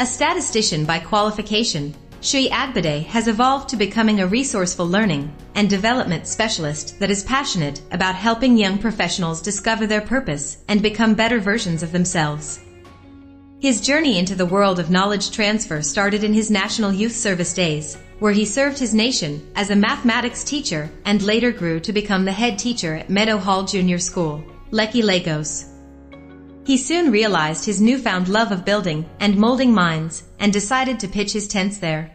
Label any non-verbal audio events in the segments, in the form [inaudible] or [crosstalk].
A statistician by qualification, Sri Agbade has evolved to becoming a resourceful learning and development specialist that is passionate about helping young professionals discover their purpose and become better versions of themselves. His journey into the world of knowledge transfer started in his National Youth Service days, where he served his nation as a mathematics teacher and later grew to become the head teacher at Meadow Hall Junior School, Lekki, Lagos. He soon realized his newfound love of building and molding minds and decided to pitch his tents there.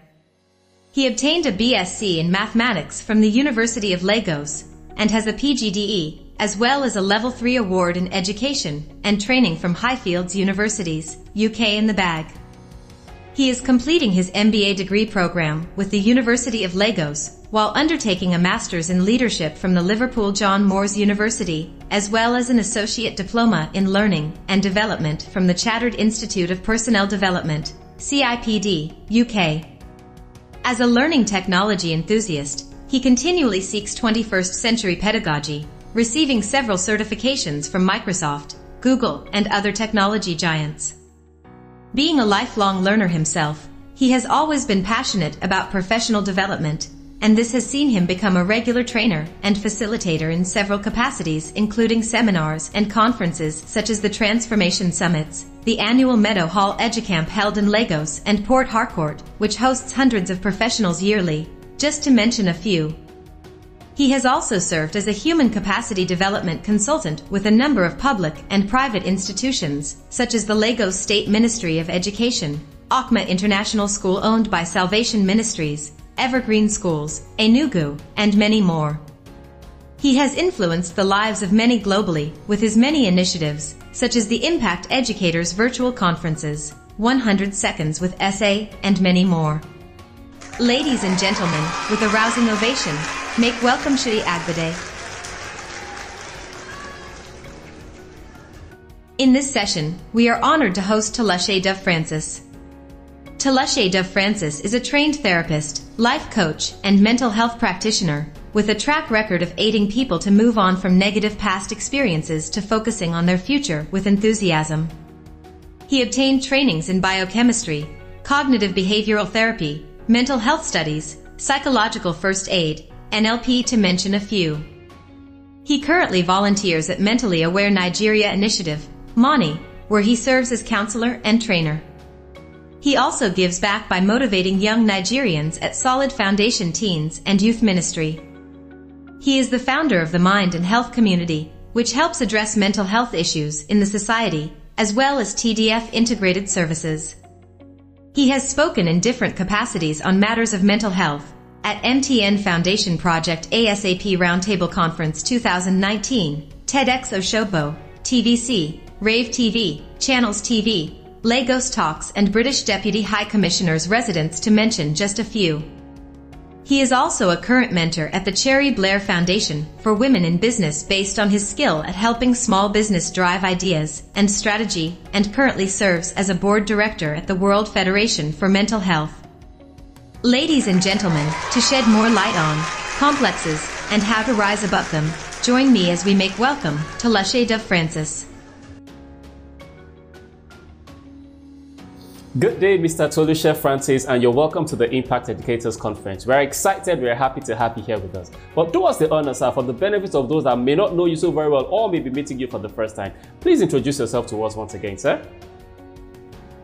He obtained a BSc in mathematics from the University of Lagos and has a PGDE as well as a Level 3 award in education and training from Highfields Universities, UK in the bag. He is completing his MBA degree program with the University of Lagos while undertaking a master's in leadership from the Liverpool John Moores University, as well as an associate diploma in learning and development from the Chartered Institute of Personnel Development, CIPD, UK. As a learning technology enthusiast, he continually seeks 21st century pedagogy receiving several certifications from Microsoft, Google, and other technology giants. Being a lifelong learner himself, he has always been passionate about professional development, and this has seen him become a regular trainer and facilitator in several capacities including seminars and conferences such as the Transformation Summits, the annual Meadow Hall Educamp held in Lagos and Port Harcourt, which hosts hundreds of professionals yearly, just to mention a few, he has also served as a human capacity development consultant with a number of public and private institutions, such as the Lagos State Ministry of Education, Okma International School owned by Salvation Ministries, Evergreen Schools, Enugu, and many more. He has influenced the lives of many globally with his many initiatives, such as the Impact Educators virtual conferences, 100 Seconds with Essay, and many more. Ladies and gentlemen, with a rousing ovation, make welcome Shri Agbade. In this session, we are honored to host Toluse Dove Francis. Toluse Dove Francis is a trained therapist, life coach, and mental health practitioner with a track record of aiding people to move on from negative past experiences to focusing on their future with enthusiasm. He obtained trainings in biochemistry, cognitive behavioral therapy, mental health studies, psychological first aid, NLP to mention a few. He currently volunteers at Mentally Aware Nigeria Initiative, MANI, where he serves as counselor and trainer. He also gives back by motivating young Nigerians at Solid Foundation Teens and Youth Ministry. He is the founder of the Mind and Health Community, which helps address mental health issues in the society, as well as TDF integrated services. He has spoken in different capacities on matters of mental health at MTN Foundation Project ASAP Roundtable Conference 2019, TEDx Oshogbo, TVC, Rave TV, Channels TV, Lagos Talks and British Deputy High Commissioner's residence to mention just a few. He is also a current mentor at the Cherie Blair Foundation for Women in Business based on his skill at helping small business drive ideas and strategy and currently serves as a board director at the World Federation for Mental Health. Ladies and gentlemen, to shed more light on complexes and how to rise above them, join me as we make welcome Toluse Dove Francis. Good day, Mr. Toluse Francis, and you're welcome to the Impact Educators Conference. We're excited, we're happy to have you here with us. But do us the honor, sir, for the benefit of those that may not know you so very well or may be meeting you for the first time. Please introduce yourself to us once again, sir.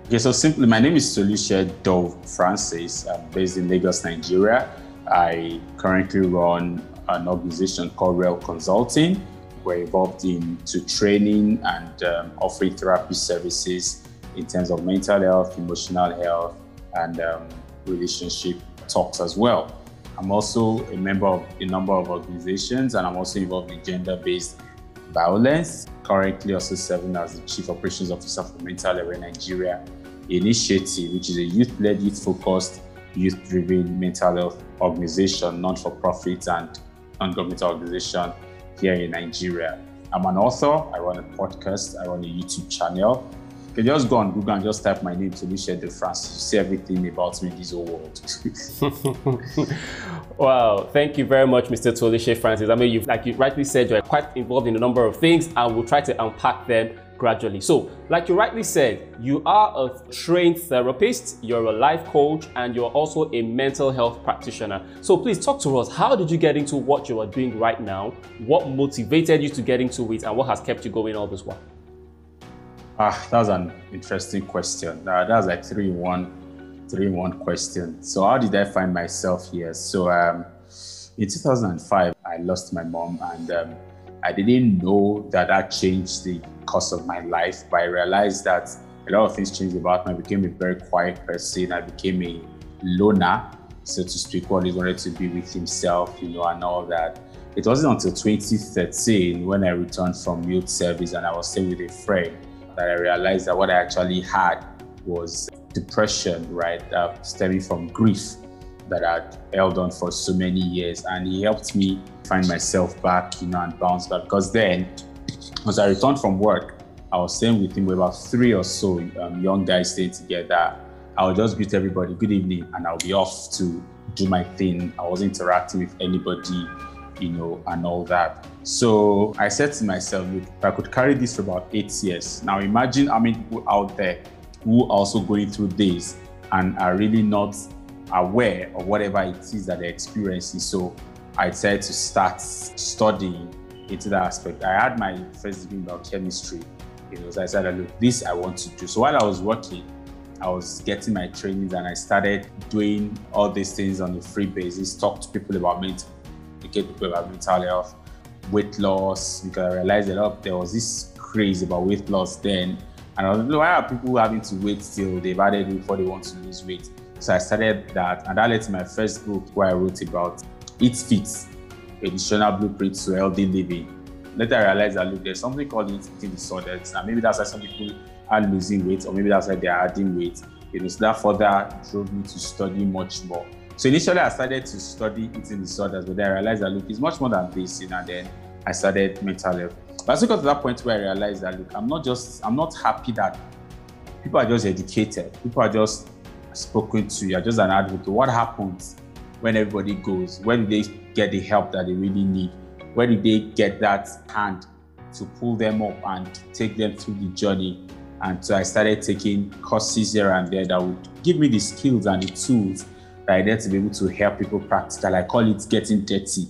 Okay, so simply, my name is Toluse Dove Francis. I'm based in Lagos, Nigeria. I currently run an organization called Real Consulting. We're involved into training and um, offering therapy services in terms of mental health, emotional health, and um, relationship talks as well. I'm also a member of a number of organizations, and I'm also involved in gender-based violence. Currently, also serving as the Chief Operations Officer for Mental Health Nigeria Initiative, which is a youth-led, youth-focused, youth-driven mental health organization, non-for-profit and non-governmental organization here in Nigeria. I'm an author. I run a podcast. I run a YouTube channel can just go on Google and just type my name Michel de France. See everything about me in this whole world. [laughs] wow, thank you very much, Mr. Toluse Francis. I mean, you've, like you rightly said, you're quite involved in a number of things, and we'll try to unpack them gradually. So, like you rightly said, you are a trained therapist, you're a life coach, and you're also a mental health practitioner. So, please talk to us. How did you get into what you are doing right now? What motivated you to get into it, and what has kept you going all this while? Ah, that was an interesting question. Uh, that was like three one, three one question. So, how did I find myself here? So, um, in 2005, I lost my mom, and um, I didn't know that that changed the course of my life, but I realized that a lot of things changed about me. I became a very quiet person. I became a loner, so to speak. Always wanted to be with himself, you know, and all that. It wasn't until 2013 when I returned from youth service and I was staying with a friend that I realized that what I actually had was depression, right, uh, stemming from grief that I'd held on for so many years. And he helped me find myself back, you know, and bounce back. Because then, as I returned from work, I was staying with him with about three or so um, young guys staying together. I would just greet everybody, good evening, and I'll be off to do my thing. I wasn't interacting with anybody, you know, and all that. So I said to myself, look, if I could carry this for about eight years, now imagine how many people out there who are also going through this and are really not aware of whatever it is that they're experiencing. So I decided to start studying into that aspect. I had my first degree about chemistry. You know, so I said, look, this I want to do. So while I was working, I was getting my trainings and I started doing all these things on a free basis, talk to people about mental, educate people about mental health, weight loss, because I realized that there was this craze about weight loss then. And I was like, why are people having to wait till they've added before they want to lose weight? So I started that, and that led to my first book where I wrote about Eat Fit, a nutritional blueprint to healthy living. Later I realized that look, there's something called eating disorders, and maybe that's why some people are losing weight, or maybe that's why they are adding weight. It was that further drove me to study much more. So initially I started to study eating disorders, but then I realized that look, it's much more than this, you know, and then I started mental health. But I got to that point where I realized that look, I'm not just I'm not happy that people are just educated. People are just spoken to, you're just an advocate. What happens when everybody goes? When do they get the help that they really need? Where do they get that hand to pull them up and take them through the journey? And so I started taking courses here and there that would give me the skills and the tools that I need to be able to help people practical. I call it getting dirty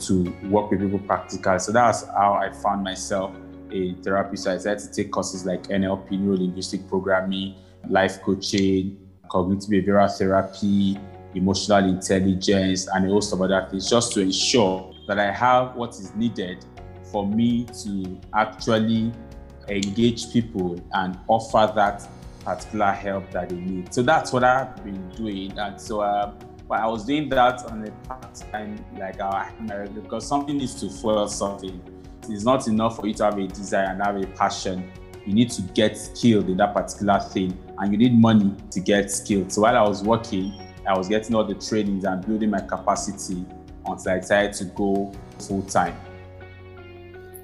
to work with people practical. So that's how I found myself a therapist. So I started to take courses like NLP, neuro linguistic programming, life coaching, cognitive behavioral therapy, emotional intelligence, and a host of other things, just to ensure that I have what is needed for me to actually engage people and offer that particular help that they need. So that's what I've been doing. And so um, I was doing that on a part time, like uh, because something needs to fuel something. It's not enough for you to have a desire and have a passion. You need to get skilled in that particular thing and you need money to get skilled. So while I was working, I was getting all the trainings and building my capacity until I decided to go full time.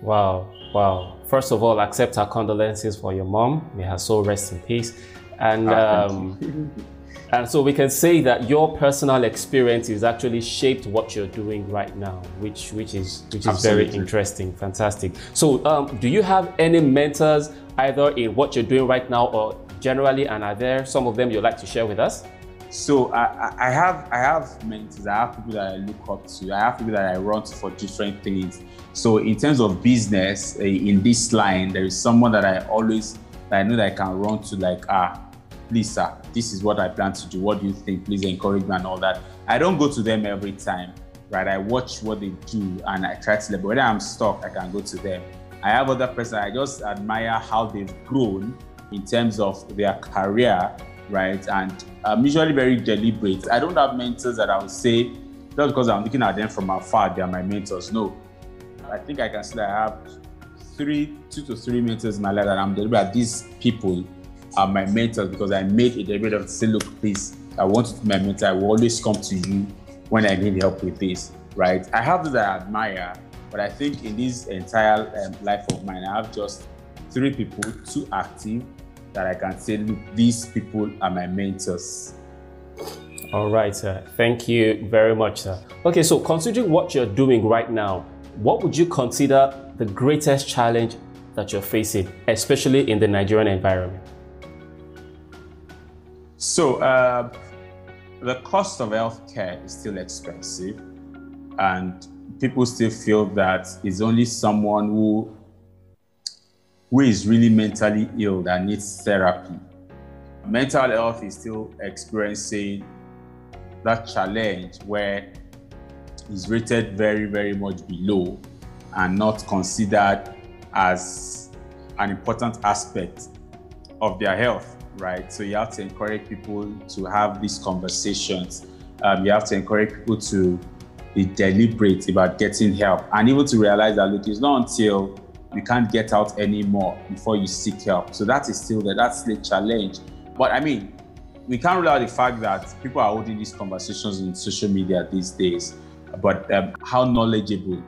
Wow, wow. First of all, accept our condolences for your mom. May her soul rest in peace. And ah, um, and so we can say that your personal experience is actually shaped what you're doing right now, which which is which is Absolutely. very interesting, fantastic. So, um, do you have any mentors either in what you're doing right now or generally, and are there some of them you'd like to share with us? So I, I have I have mentors. I have people that I look up to. I have people that I run to for different things. So in terms of business, eh, in this line, there is someone that I always that I know that I can run to. Like ah, please sir, this is what I plan to do. What do you think? Please encourage me and all that. I don't go to them every time, right? I watch what they do and I try to. But when I'm stuck, I can go to them. I have other person. I just admire how they've grown in terms of their career, right? And I'm usually very deliberate. I don't have mentors that I would say, just because I'm looking at them from afar, they're my mentors. No. I think I can say that I have three, two to three mentors in my life that I'm deliberate. These people are my mentors because I made a deliberate of say, look, please, I want to be my mentor. I will always come to you when I need help with this, right? I have those that I admire, but I think in this entire um, life of mine, I have just three people, two active, that I can say, look, these people are my mentors. All right, sir. Thank you very much, sir. Okay, so considering what you're doing right now, what would you consider the greatest challenge that you're facing, especially in the Nigerian environment? So, uh, the cost of healthcare is still expensive, and people still feel that it's only someone who who is really mentally ill that needs therapy. Mental health is still experiencing that challenge where it's rated very, very much below and not considered as an important aspect of their health, right? So you have to encourage people to have these conversations. Um, you have to encourage people to be deliberate about getting help and even to realize that look, it's not until you can't get out anymore before you seek help. So that is still there. That's the challenge. But I mean, we can't rule out the fact that people are holding these conversations in social media these days. But um, how knowledgeable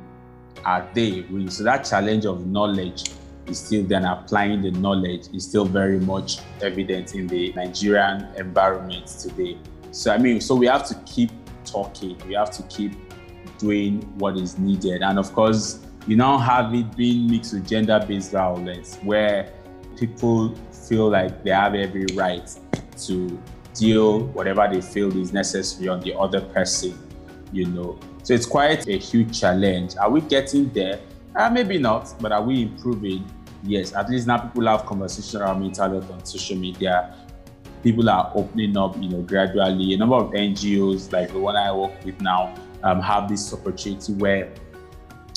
are they really? So that challenge of knowledge is still then applying the knowledge is still very much evident in the Nigerian environment today. So I mean, so we have to keep talking. We have to keep doing what is needed. And of course, you now have it being mixed with gender-based violence where people feel like they have every right to deal whatever they feel is necessary on the other person, you know. So it's quite a huge challenge. Are we getting there? Uh, maybe not, but are we improving? Yes, at least now people have conversation around mental health on social media. People are opening up, you know, gradually. A number of NGOs, like the one I work with now, um, have this opportunity where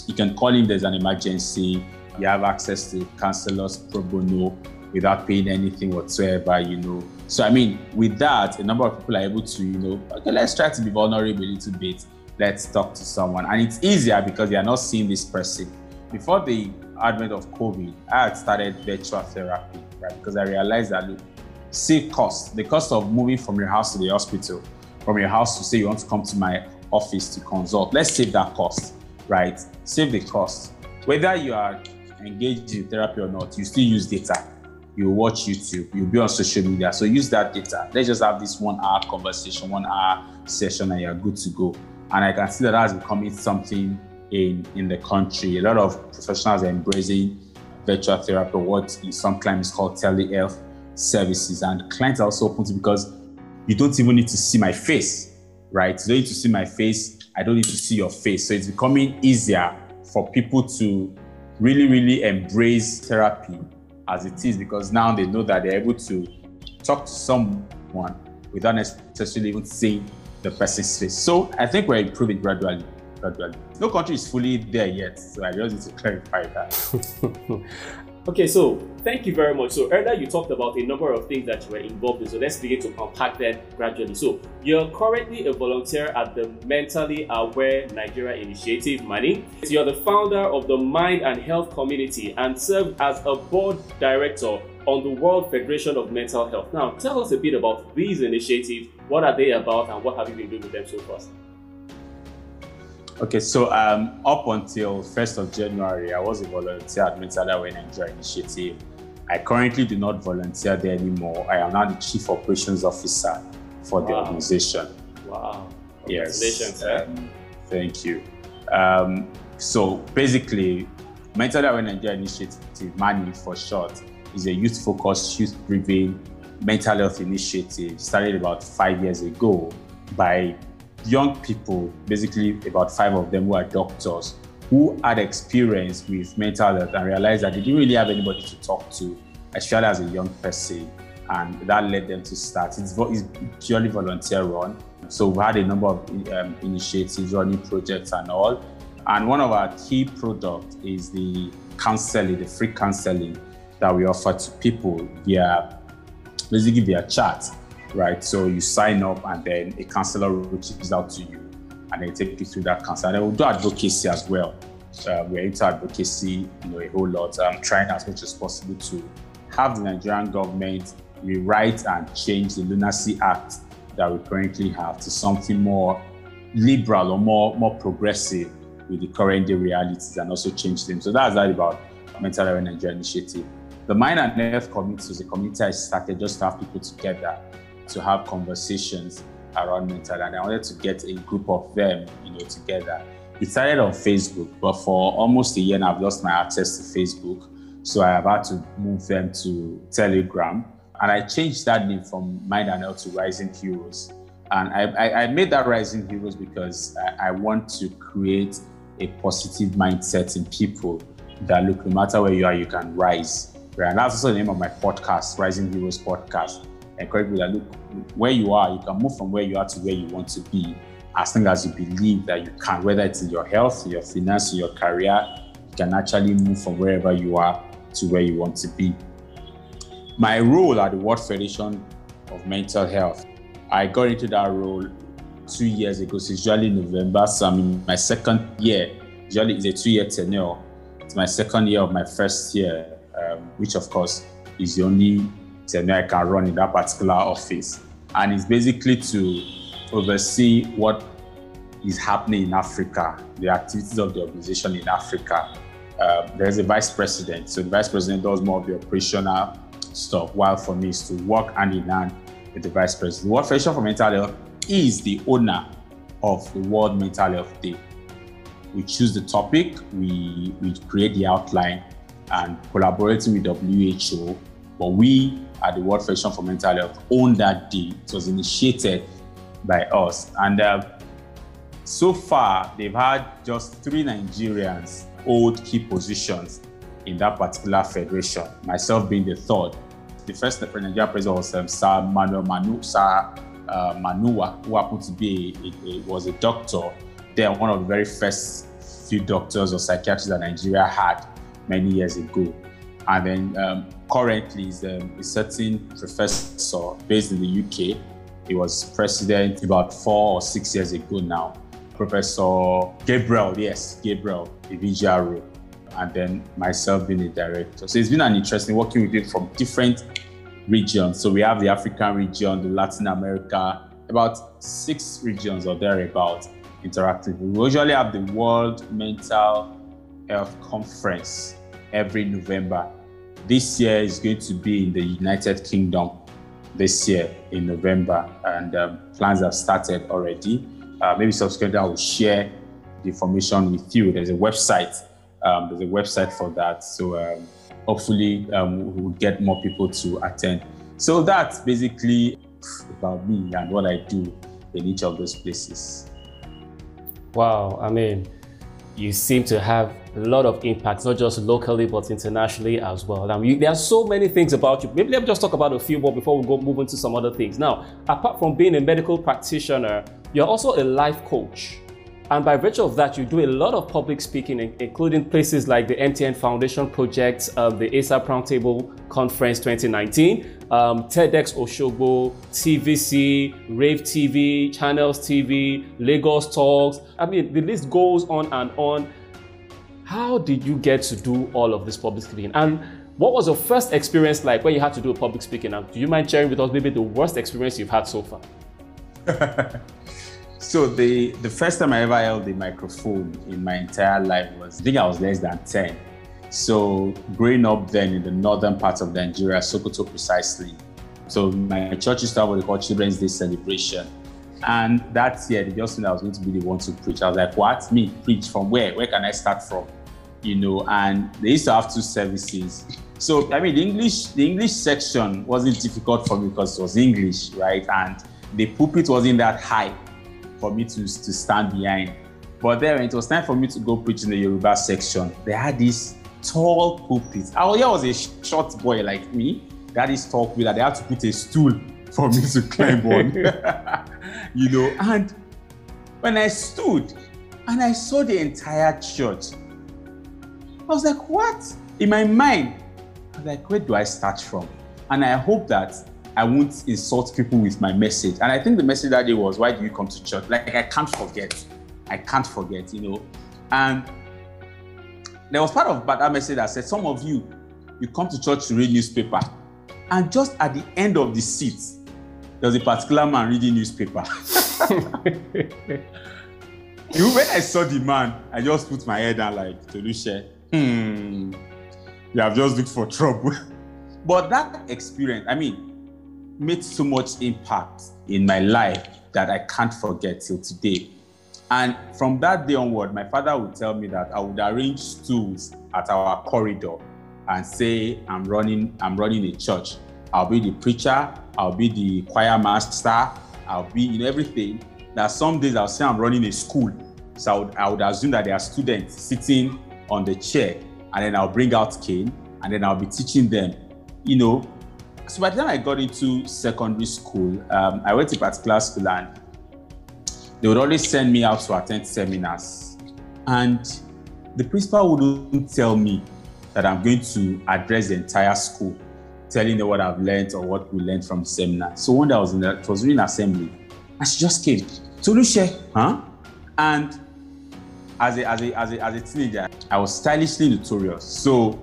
you can call in there's an emergency. You have access to counselors pro bono without paying anything whatsoever, you know. So, I mean, with that, a number of people are able to, you know, okay, let's try to be vulnerable a little bit. Let's talk to someone. And it's easier because they are not seeing this person. Before the advent of COVID, I had started virtual therapy, right? Because I realized that, look, save cost, the cost of moving from your house to the hospital, from your house to say you want to come to my office to consult, let's save that cost, right? Save the cost. Whether you are engaged in therapy or not, you still use data you watch YouTube, you'll be on social media. So use that data. Let's just have this one hour conversation, one hour session, and you're good to go. And I can see that that's becoming something in, in the country. A lot of professionals are embracing virtual therapy, what in some clients called telehealth services. And clients are also open to because you don't even need to see my face, right? You don't need to see my face. I don't need to see your face. So it's becoming easier for people to really, really embrace therapy as it is because now they know that they're able to talk to someone without necessarily even seeing the person's face. So I think we're improving gradually. Gradually. No country is fully there yet, so I just need to clarify that. [laughs] Okay, so thank you very much. So earlier you talked about a number of things that you were involved in. So let's begin to unpack them gradually. So you're currently a volunteer at the Mentally Aware Nigeria Initiative, Mani. You're the founder of the Mind and Health Community and served as a board director on the World Federation of Mental Health. Now, tell us a bit about these initiatives. What are they about, and what have you been doing with them so far? Okay, so um, up until 1st of January, I was a volunteer at Mental Aware Nigeria Initiative. I currently do not volunteer there anymore. I am now the Chief Operations Officer for wow. the organization. Wow. Yes. Um, thank you. Um, so basically, Mental Aware Nigeria Initiative, MANI for short, is a youth-focused, youth-driven mental health initiative started about five years ago by young people, basically about five of them who are doctors, who had experience with mental health and realized that they didn't really have anybody to talk to, especially as a young person. And that led them to start. It's, it's purely volunteer run. So we've had a number of um, initiatives, running projects and all. And one of our key products is the counseling, the free counseling that we offer to people via basically via chat right? So you sign up and then a counselor reaches out to you and they take you through that cancer. And then we'll do advocacy as well. Uh, we're into advocacy, you know, a whole lot. I'm trying as much as possible to have the Nigerian government rewrite and change the Lunacy Act that we currently have to something more liberal or more, more progressive with the current day realities and also change them. So that's that about Mental Health Nigeria Initiative. The Mind and Health Committee is a committee I started just to have people together to have conversations around mental and I wanted to get a group of them, you know, together. It started on Facebook, but for almost a year now, I've lost my access to Facebook. So I have had to move them to Telegram. And I changed that name from Mind and Health to Rising Heroes. And I, I, I made that Rising Heroes because I, I want to create a positive mindset in people that look, no matter where you are, you can rise. Right? And that's also the name of my podcast, Rising Heroes Podcast. Encourage people that look, where you are, you can move from where you are to where you want to be as long as you believe that you can, whether it's in your health, your finance, your career, you can actually move from wherever you are to where you want to be. My role at the World Federation of Mental Health, I got into that role two years ago. So it's usually November. So I'm in my second year. Usually it's a two-year tenure. It's my second year of my first year, um, which of course is the only tenure I can run in that particular office. And it's basically to oversee what is happening in Africa, the activities of the organization in Africa. Uh, there's a vice president. So the vice president does more of the operational stuff, while for me is to work hand in hand with the vice president. The World Federation for Mental Health is the owner of the World Mental Health Day. We choose the topic, we, we create the outline, and collaborating with WHO. But we at the World Federation for Mental Health own that day. It was initiated by us. And uh, so far, they've had just three Nigerians hold key positions in that particular federation, myself being the third. The first Nigerian president was um, Sir Manuel Manu, Sir uh, Manua, who happened to be a, a, was a doctor. Then one of the very first few doctors or psychiatrists that Nigeria had many years ago. And then um, currently is um, a certain professor based in the UK he was president about four or six years ago now. Professor Gabriel, yes, Gabriel Ivbijaro, and then myself being a director. So it's been an interesting working with him from different regions. So we have the African region, the Latin America, about six regions or thereabout interactive. We usually have the World Mental Health Conference every November. This year is going to be in the United Kingdom this year in November, and um, plans have started already. Uh, maybe subsequently I will share the information with you. There's a website. Um, there's a website for that. So um, hopefully um, we will get more people to attend. So that's basically about me and what I do in each of those places. Wow, I mean, you seem to have a lot of impact, not just locally, but internationally as well. There are so many things about you. Maybe let me just talk about a few more before we go move into some other things. Now, apart from being a medical practitioner, you're also a life coach. And by virtue of that, you do a lot of public speaking, including places like the MTN Foundation Project, uh, the ASAP Roundtable Conference 2019, um, TEDx Oshogbo, TVC, Rave TV, Channels TV, Lagos Talks. I mean, the list goes on and on. How did you get to do all of this public speaking? And what was your first experience like when you had to do a public speaking? And do you mind sharing with us maybe the worst experience you've had so far? [laughs] so the the first time I ever held a microphone in my entire life was I think I was less than 10. So growing up then in the northern part of Nigeria, Sokoto precisely. So my church used to have what they call Children's Day celebration. And that year, they just knew I was going to be the one to preach. I was like, what? Me? Preach from where? Where can I start from? You know, and they used to have two services. So I mean the English, the English section wasn't difficult for me because it was English, right? And the pulpit wasn't that high for me to, to stand behind. But then when it was time for me to go preach in the Yoruba section, they had this tall pulpit. I was a short boy like me. That is tall pulpit. They had to put a stool for me to climb on. [laughs] you know, and when I stood and I saw the entire church, I was like, what? In my mind, I was like, where do I start from? And I hope that I won't insult people with my message. And I think the message that day was, why do you come to church? Like, I can't forget. I can't forget, you know. And there was part of that message that said, some of you, you come to church to read newspaper. And just at the end of the seat, there was a particular man reading newspaper. [laughs] Even when I saw the man, I just put my head down like, Toluse, hmm, you have just looked for trouble. [laughs] but that experience, I mean, made so much impact in my life that I can't forget till today. And from that day onward, my father would tell me that I would arrange stools at our corridor and say I'm running I'm running a church. I'll be the preacher, I'll be the choir master, I'll be in everything. That some days I'll say I'm running a school. So I would, I would assume that there are students sitting on the chair, and then I'll bring out cane, and then I'll be teaching them. You know, so by the time I got into secondary school, um, I went to particular school and they would always send me out to attend seminars. And the principal wouldn't tell me that I'm going to address the entire school, telling them what I've learned or what we learned from the seminar. So one day I was in the, it was in assembly, and she just came, Toluse, huh? And as a, as, a, as, a, as a teenager, I was stylishly notorious. So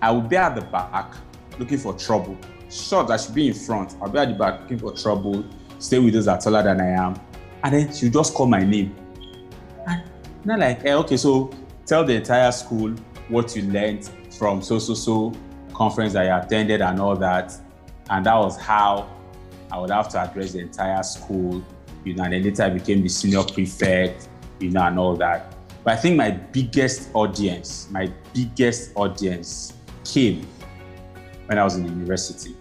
I would be at the back looking for trouble. Short, I should be in front. I'll be at the back looking for trouble, stay with those that are taller than I am. And then she'll just call my name. And not like, hey, okay, so tell the entire school what you learned from so so so conference that you attended and all that. And that was how I would have to address the entire school, you know, and then later I became the senior prefect, you know, and all that. But I think my biggest audience, my biggest audience came when I was in university.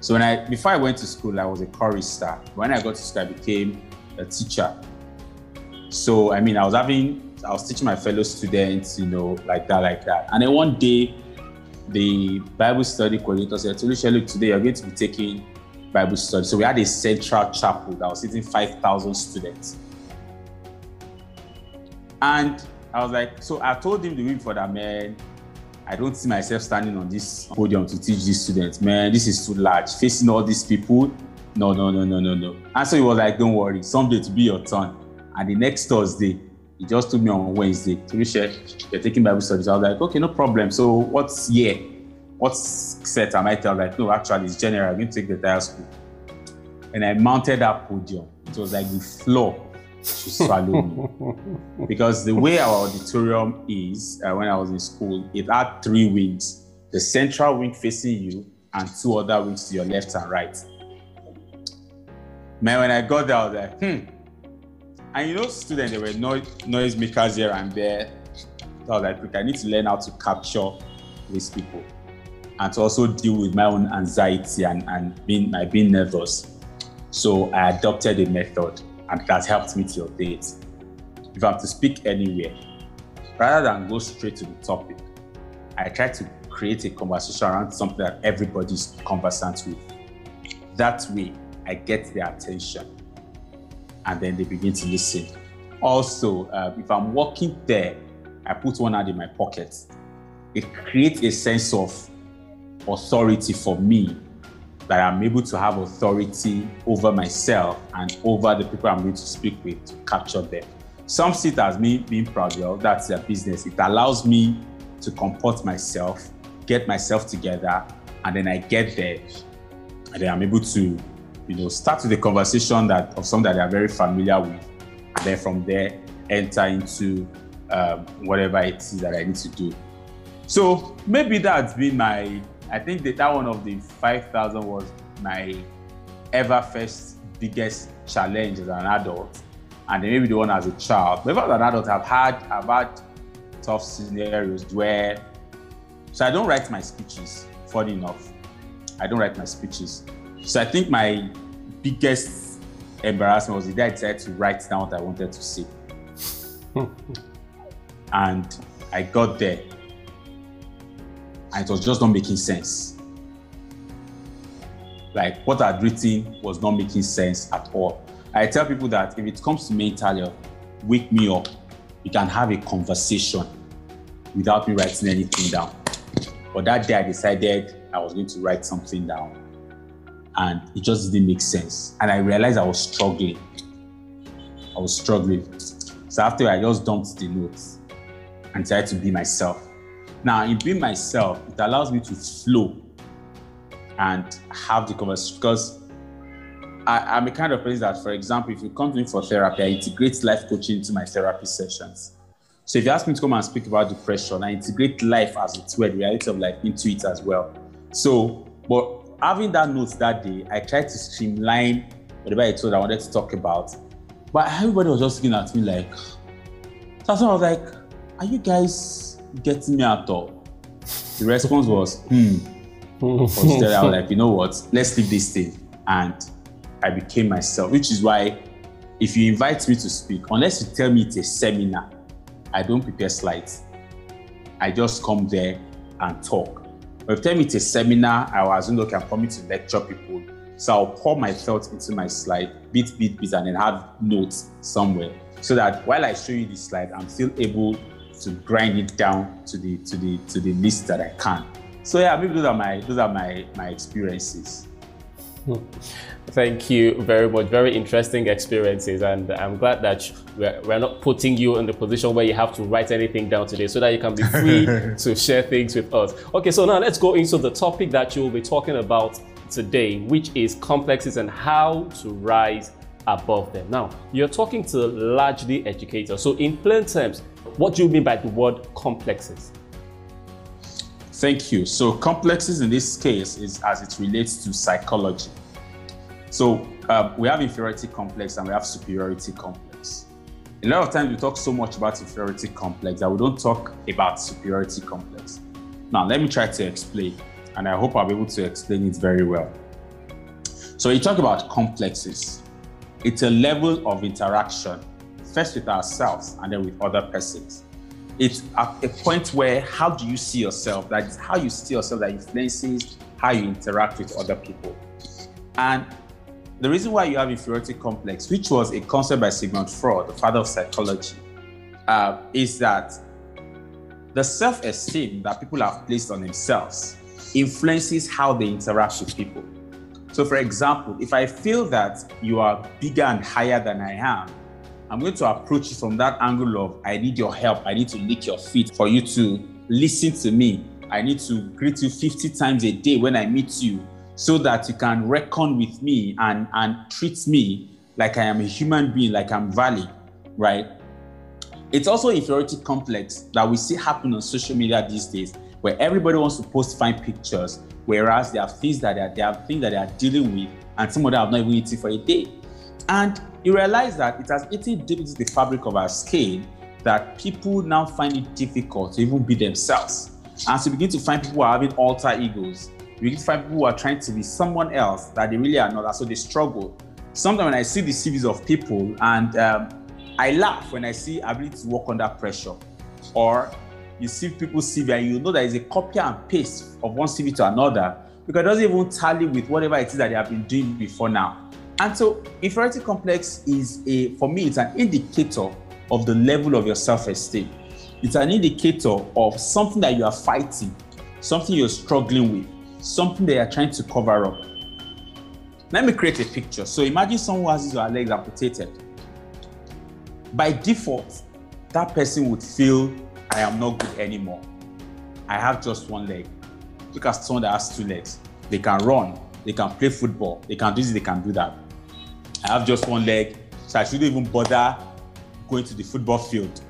So when I before I went to school, I was a chorister. When I got to school, I became a teacher. So I mean, I was having, I was teaching my fellow students, you know, like that, like that. And then one day, the Bible study coordinator said, Toluse, look, today you're going to be taking Bible study. So we had a central chapel that was sitting 5,000 students. And I was like, so I told him the week for that, man, I don't see myself standing on this podium to teach these students. Man, this is too large. Facing all these people, no, no, no, no, no, no. And so he was like, don't worry, someday to be your turn. And the next Thursday, he just took me on Wednesday, Toluse, they're taking Bible studies. I was like, okay, no problem. So what's year? What's set? Am I tell like, no, actually, it's general. I'm going to take the entire school. And I mounted that podium. It was like the floor to swallow me. because the way our auditorium is, uh, when I was in school, it had three wings the central wing facing you, and two other wings to your left and right. Man, when I got there, I was like, hmm. And you know, students, there were noise, noise makers here and there. So I was like, I need to learn how to capture these people and to also deal with my own anxiety and, and being, my being nervous. So I adopted a method and it has helped me till date. If I'm to speak anywhere, rather than go straight to the topic, I try to create a conversation around something that everybody's conversant with. That way, I get their attention and then they begin to listen. Also, uh, if I'm walking there, I put one hand in my pocket. It creates a sense of authority for me that I'm able to have authority over myself and over the people I'm going to speak with to capture them. Some see it as me being proud, well, that's their business. It allows me to comport myself, get myself together, and then I get there, and then I'm able to, you know, start with a conversation that of something that they are very familiar with, and then from there enter into um, whatever it is that I need to do. So maybe that's been my I think that, that one of the 5,000 was my ever first biggest challenge as an adult, and then maybe the one as a child. But as an adult, I've had I've had tough scenarios where so I don't write my speeches. Funny enough, I don't write my speeches. So I think my biggest embarrassment was the day I decided to write down what I wanted to say, [laughs] and I got there and it was just not making sense. Like what I'd written was not making sense at all. I tell people that if it comes to mental health, wake me up. We can have a conversation without me writing anything down. But that day I decided I was going to write something down. And it just didn't make sense. And I realized I was struggling. I was struggling. So after I just dumped the notes and tried to be myself. Now, in being myself, it allows me to flow and have the conversation because I, am a kind of person that, for example, if you come to me for therapy, I integrate life coaching into my therapy sessions. So if you ask me to come and speak about depression, I integrate life as it's the reality of life into it as well. So, but having that note that day, I tried to streamline whatever I told I wanted to talk about. But everybody was just looking at me like, so I was like, are you guys getting me at all. The response was, hmm. there, I was like, you know what? Let's leave this thing. And I became myself, which is why if you invite me to speak, unless you tell me it's a seminar, I don't prepare slides. I just come there and talk. But if you tell me it's a seminar, I was assume, okay, I'm coming to lecture people. So I'll pour my thoughts into my slide, bit, bit, bit, and then have notes somewhere. So that while I show you the slide, I'm still able to grind it down to the to the to the list that I can. So yeah, maybe those are my those are my my experiences. Hmm. Thank you very much. Very interesting experiences, and I'm glad that we're, we're not putting you in the position where you have to write anything down today, so that you can be free [laughs] to share things with us. Okay, so now let's go into the topic that you will be talking about today, which is complexes and how to rise above them. Now, you're talking to largely educators. So, in plain terms, what do you mean by the word complexes? Thank you. So, complexes in this case is as it relates to psychology. So, um, we have inferiority complex and we have superiority complex. A lot of times we talk so much about inferiority complex that we don't talk about superiority complex. Now, let me try to explain, and I hope I'll be able to explain it very well. So, you talk about complexes, it's a level of interaction first with ourselves and then with other persons. It's at a point where how do you see yourself? That is how you see yourself that influences how you interact with other people. And the reason why you have inferiority complex, which was a concept by Sigmund Freud, the father of psychology, uh, is that the self-esteem that people have placed on themselves influences how they interact with people. So, for example, if I feel that you are bigger and higher than I am, I'm going to approach you from that angle of I need your help. I need to lick your feet for you to listen to me. I need to greet you 50 times a day when I meet you so that you can reckon with me and, and treat me like I am a human being, like I'm valid, right? It's also inferiority complex that we see happen on social media these days, where everybody wants to post fine pictures, whereas there are things that they are, they have things that they are dealing with, and some of them have not even eaten for a day. And you realize that it has eaten deep into the fabric of our skin that people now find it difficult to even be themselves. As you begin to find people who are having alter egos, you begin to find people who are trying to be someone else that they really are not, so they struggle. Sometimes when I see the CVs of people and um, I laugh when I see ability to work under pressure, or you see people CV and you know that it's a copy and paste of one CV to another because it doesn't even tally with whatever it is that they have been doing before now. And so inferiority complex is a, for me, it's an indicator of the level of your self-esteem. It's an indicator of something that you are fighting, something you're struggling with, something that you're trying to cover up. Let me create a picture. So imagine someone has his legs amputated. By default, that person would feel, I am not good anymore. I have just one leg. Look at someone that has two legs. They can run, they can play football, they can do this, they can do that. I have just one leg, so I shouldn't even bother going to the football field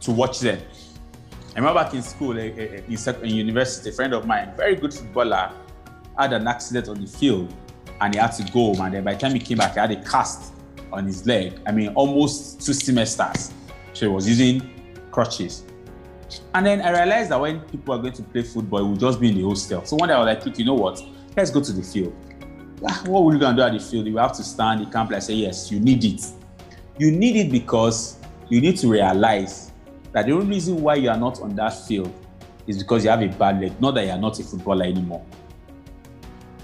to watch them. I remember back in school, eh, eh, eh, in university, a friend of mine, very good footballer, had an accident on the field and he had to go home. And then by the time he came back, he had a cast on his leg. I mean, almost two semesters. So he was using crutches. And then I realized that when people are going to play football, it would just be in the hostel. So one day I was like, look, you know what? Let's go to the field. Ah, what will you gonna do at the field? You have to stand, you can't play. Say, yes, you need it. You need it because you need to realize that the only reason why you are not on that field is because you have a bad leg, not that you are not a footballer anymore.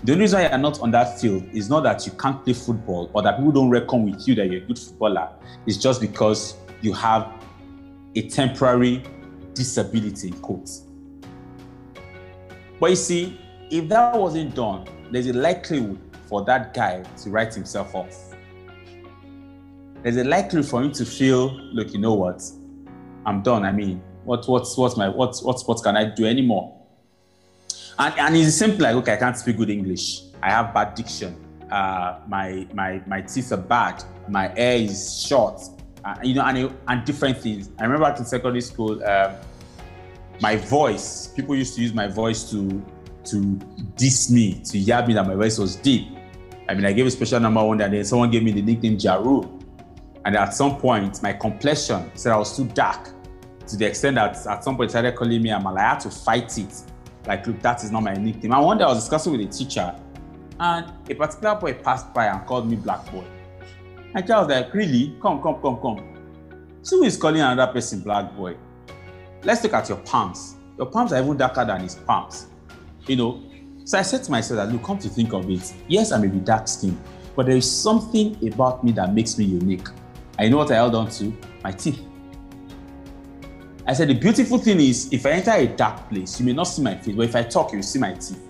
The only reason you are not on that field is not that you can't play football or that people don't reckon with you that you're a good footballer. It's just because you have a temporary disability in quotes. But you see, if that wasn't done, there's a likelihood for that guy to write himself off. There's a likelihood for him to feel, look, you know what? I'm done. I mean, what what's what's my what what sports can I do anymore? And and it's simply like, okay, I can't speak good English. I have bad diction. Uh, my my my teeth are bad. My hair is short. Uh, you know, and and different things. I remember in secondary school, um, my voice. People used to use my voice to to diss me, to yab me that my voice was deep. I mean, I gave a special number one and then someone gave me the nickname Jaru. And at some point, my complexion said I was too dark. to the extent that at some point started calling me Amala. I had to fight it. Like, look, that is not my nickname. And one day I was discussing with a teacher, and a particular boy passed by and called me Black Boy. And I was like, really? Come, come, come, come. So who is calling another person Black Boy? Let's look at your palms. Your palms are even darker than his palms. You know, so I said to myself that, look, come to think of it, yes, I may be dark skinned, but there is something about me that makes me unique. I know what I held on to? My teeth. I said, the beautiful thing is, if I enter a dark place, you may not see my face, but if I talk, you'll see my teeth.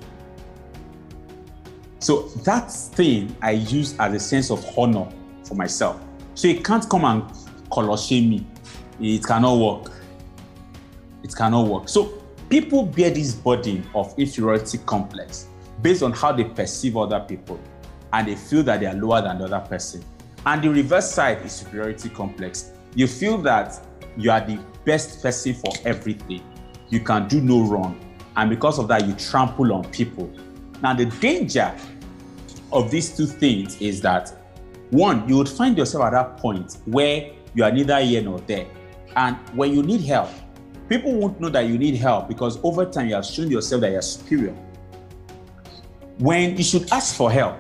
So that thing I use as a sense of honor for myself. So it can't come and color shame me. It cannot work. It cannot work. So people bear this burden of inferiority complex based on how they perceive other people and they feel that they are lower than the other person. And the reverse side is superiority complex. You feel that you are the best person for everything. You can do no wrong. And because of that, you trample on people. Now, the danger of these two things is that one, you would find yourself at that point where you are neither here nor there. And when you need help, people won't know that you need help because over time you have shown yourself that you're superior. When you should ask for help,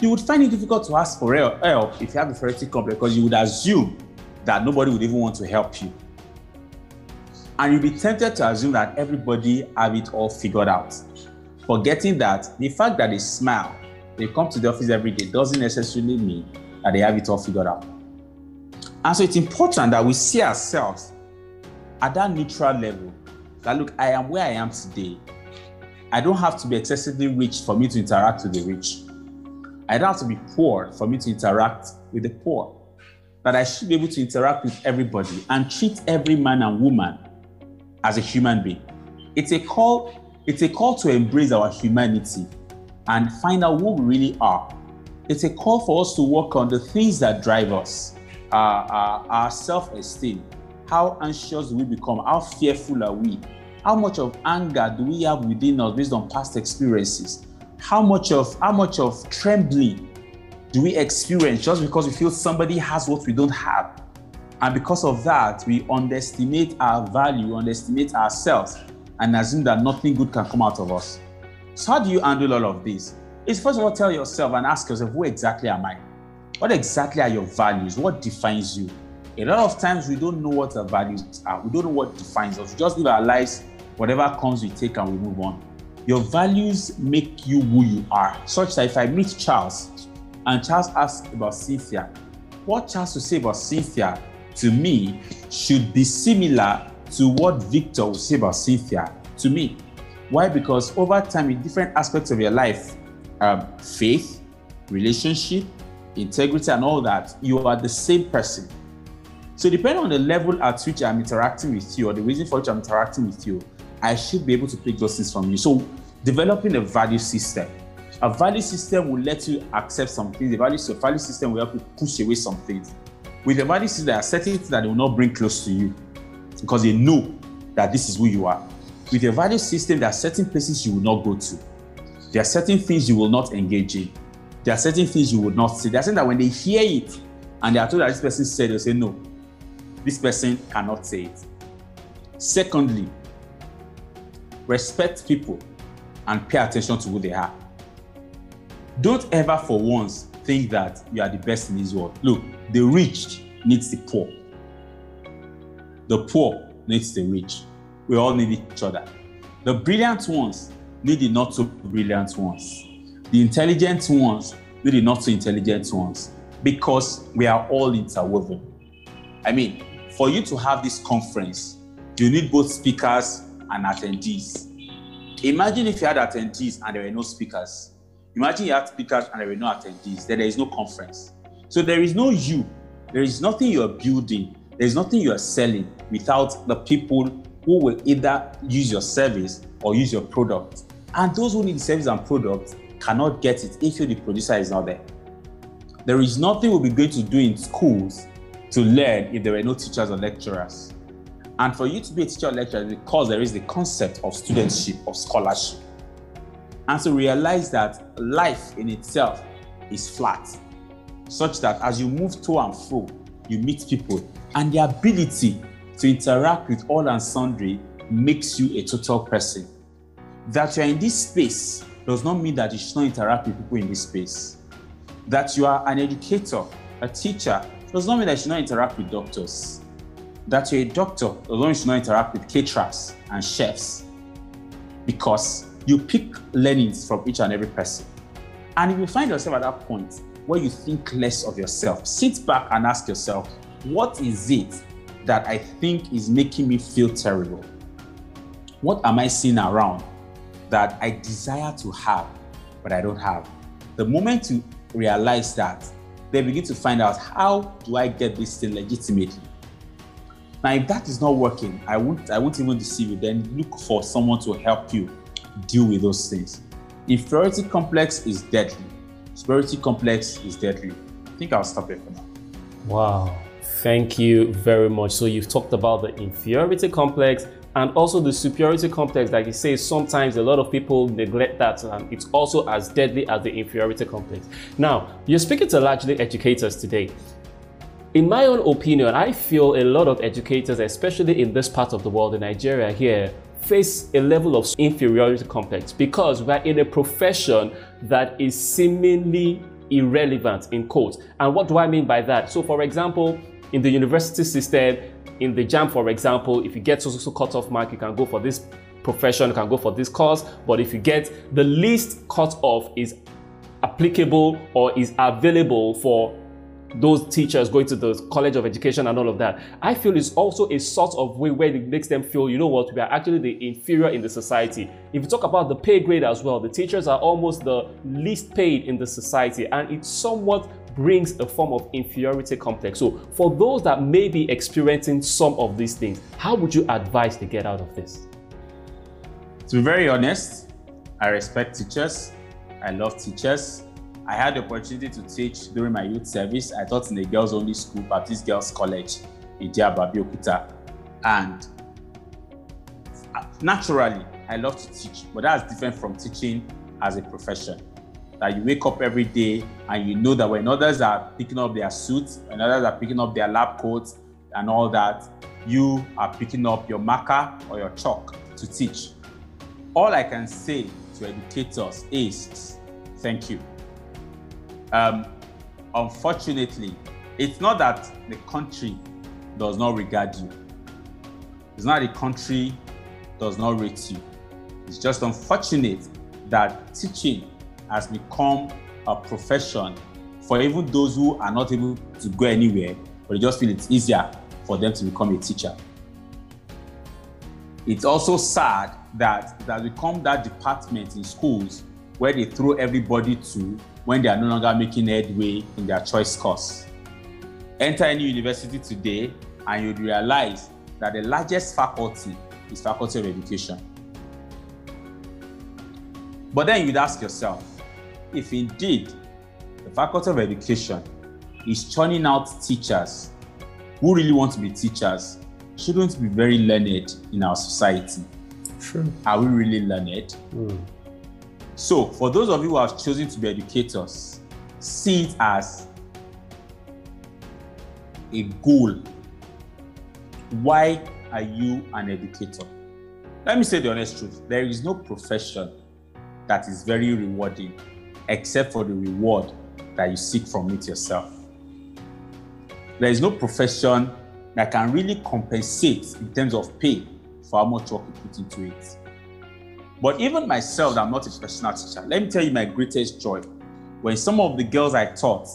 you would find it difficult to ask for help if you have a inferiority complex because you would assume that nobody would even want to help you. And you'll be tempted to assume that everybody have it all figured out, forgetting that the fact that they smile, they come to the office every day doesn't necessarily mean that they have it all figured out. And so it's important that we see ourselves at that neutral level that look, I am where I am today. I don't have to be excessively rich for me to interact with the rich. I don't have to be poor for me to interact with the poor. That I should be able to interact with everybody and treat every man and woman as a human being. It's a call, it's a call to embrace our humanity and find out who we really are. It's a call for us to work on the things that drive us, our, our self-esteem, how anxious do we become? How fearful are we? How much of anger do we have within us based on past experiences? How much of how much of trembling do we experience just because we feel somebody has what we don't have? And because of that, we underestimate our value, underestimate ourselves, and assume that nothing good can come out of us. So, how do you handle all of this? Is first of all, tell yourself and ask yourself, who exactly am I? What exactly are your values? What defines you? A lot of times we don't know what our values are. We don't know what defines us. We just live our lives, whatever comes, we take and we move on. Your values make you who you are, such that if I meet Charles and Charles asks about Cynthia, what Charles will say about Cynthia to me should be similar to what Victor will say about Cynthia to me. Why? Because over time, in different aspects of your life, um, faith, relationship, integrity, and all that, you are the same person. So depending on the level at which I'm interacting with you or the reason for which I'm interacting with you, I should be able to pick those things from you. So developing a value system. A value system will let you accept some things. A value, a value system will help you push away some things. With a value system, there are certain things that they will not bring close to you because they know that this is who you are. With a value system, there are certain places you will not go to. There are certain things you will not engage in. There are certain things you will not say. There are certain that when they hear it and they are told that this person said, they'll say, no, this person cannot say it. Secondly, respect people and pay attention to who they are. Don't ever for once think that you are the best in this world. Look, the rich needs the poor. The poor needs the rich. We all need each other. The brilliant ones need the not so brilliant ones. The intelligent ones need the not so intelligent ones because we are all interwoven. I mean, for you to have this conference, you need both speakers and attendees. Imagine if you had attendees and there were no speakers. Imagine you had speakers and there were no attendees, then there is no conference. So there is no you, there is nothing you are building, there is nothing you are selling without the people who will either use your service or use your product. And those who need service and product cannot get it if the producer is not there. There is nothing we'll be going to do in schools to learn if there were no teachers or lecturers. And for you to be a teacher or lecturer, because there is the concept of studentship, of scholarship. And to realize that life in itself is flat, such that as you move to and fro, you meet people, and the ability to interact with all and sundry makes you a total person. That you're in this space does not mean that you should not interact with people in this space. That you are an educator, a teacher, does not mean that you should not interact with doctors. That you're a doctor does not you should not interact with caterers and chefs. Because you pick learnings from each and every person. And if you find yourself at that point where you think less of yourself, sit back and ask yourself, what is it that I think is making me feel terrible? What am I seeing around that I desire to have, but I don't have? The moment you realize that, they begin to find out how do I get this thing legitimately? Now, if that is not working, I won't I won't even deceive you. Then look for someone to help you deal with those things. Inferiority complex is deadly. Superiority complex is deadly. I think I'll stop here for now. Wow. Thank you very much. So you've talked about the inferiority complex and also the superiority complex. Like you say, sometimes a lot of people neglect that and it's also as deadly as the inferiority complex. Now, you're speaking to largely educators today. In my own opinion, I feel a lot of educators, especially in this part of the world, in Nigeria here, face a level of inferiority complex because we're in a profession that is seemingly irrelevant in quotes. And what do I mean by that? So, for example, in the university system, in the JAMB, for example, if you get so so cut off mark, you can go for this profession, you can go for this course. But if you get the least cut off is applicable or is available for those teachers going to the college of education and all of that. I feel it's also a sort of way where it makes them feel, you know what, we are actually the inferior in the society. If you talk about the pay grade as well, the teachers are almost the least paid in the society, and it somewhat brings a form of inferiority complex. So, for those that may be experiencing some of these things, how would you advise to get out of this? To be very honest, I respect teachers. I love teachers. I had the opportunity to teach during my youth service. I taught in a girls only school, Baptist Girls College in Idi-Aba, Abeokuta. And naturally, I love to teach, but that's different from teaching as a profession. That you wake up every day and you know that when others are picking up their suits, when others are picking up their lab coats and all that, you are picking up your marker or your chalk to teach. All I can say to educators is thank you. Um, unfortunately, it's not that the country does not regard you. It's not the country does not rate you. It's just unfortunate that teaching has become a profession for even those who are not able to go anywhere, but they just feel it's easier for them to become a teacher. It's also sad that that become that department in schools where they throw everybody to when they are no longer making headway in their choice course. Enter any university today and you'd realize that the largest faculty is faculty of education. But then you'd ask yourself, if indeed the faculty of education is churning out teachers who really want to be teachers, shouldn't be very learned in our society. True. Are we really learned? Mm. So, for those of you who have chosen to be educators, see it as a goal. Why are you an educator? Let me say the honest truth there is no profession that is very rewarding except for the reward that you seek from it yourself. There is no profession that can really compensate in terms of pay for how much work you put into it. But even myself, I'm not a professional teacher. Let me tell you my greatest joy. When some of the girls I taught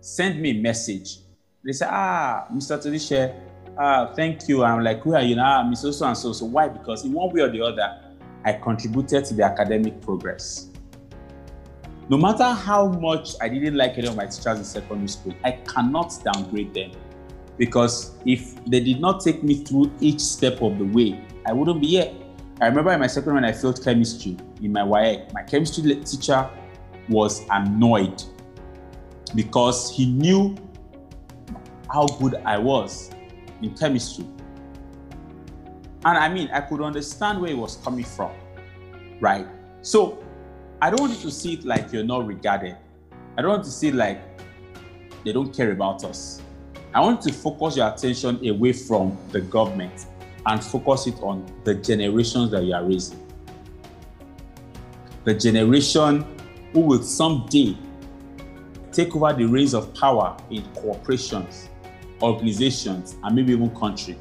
sent me a message, they say, Ah, Mr. Todisha, ah, thank you. I'm like, who are you now? Mr. So and so. So why? Because in one way or the other, I contributed to the academic progress. No matter how much I didn't like any of my teachers in secondary school, I cannot downgrade them. Because if they did not take me through each step of the way, I wouldn't be here. I remember in my second when I failed chemistry in my WAEC, my chemistry teacher was annoyed because he knew how good I was in chemistry. And I mean, I could understand where he was coming from, right? So I don't want you to see it like you're not regarded. I don't want to see it like they don't care about us. I want to focus your attention away from the government and focus it on the generations that you are raising. The generation who will someday take over the reins of power in corporations, organizations, and maybe even country.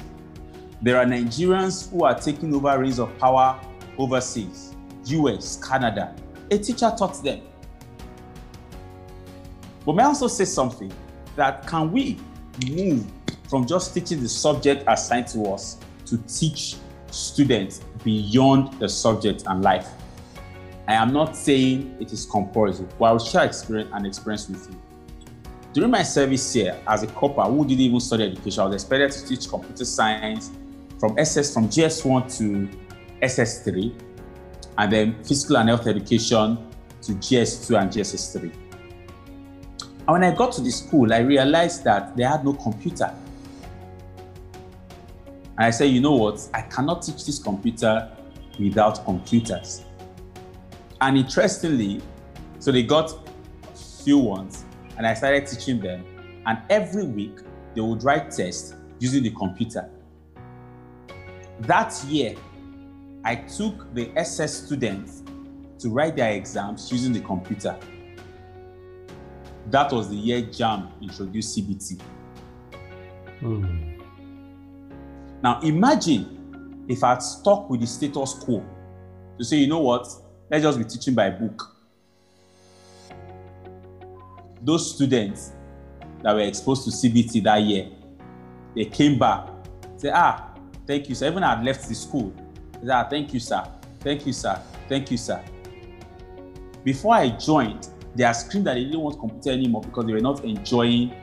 There are Nigerians who are taking over reins of power overseas, US, Canada. A teacher taught them. But may I also say something that can we move from just teaching the subject assigned to us to teach students beyond the subject and life? I am not saying it is compulsory, but I will share experience and experience with you. During my service here as a corper who didn't even study education, I was expected to teach computer science from SS from GS1 to SS3, and then physical and health education to GS2 and JSS3. And when I got to the school, I realized that they had no computer. And I said, you know what? I cannot teach this computer without computers. And interestingly, so they got a few ones, and I started teaching them. And every week, they would write tests using the computer. That year, I took the SS students to write their exams using the computer. That was the year JAMB introduced CBT. Mm. Now imagine if I'd stuck with the status quo to say, you know what, Let's just be teaching by book. Those students that were exposed to CBT that year, they came back, say, ah, thank you, So Even I had left the school. Thank you, sir. Thank you, sir. Thank you, sir. Before I joined, they had screamed that they didn't want computer anymore because they were not enjoying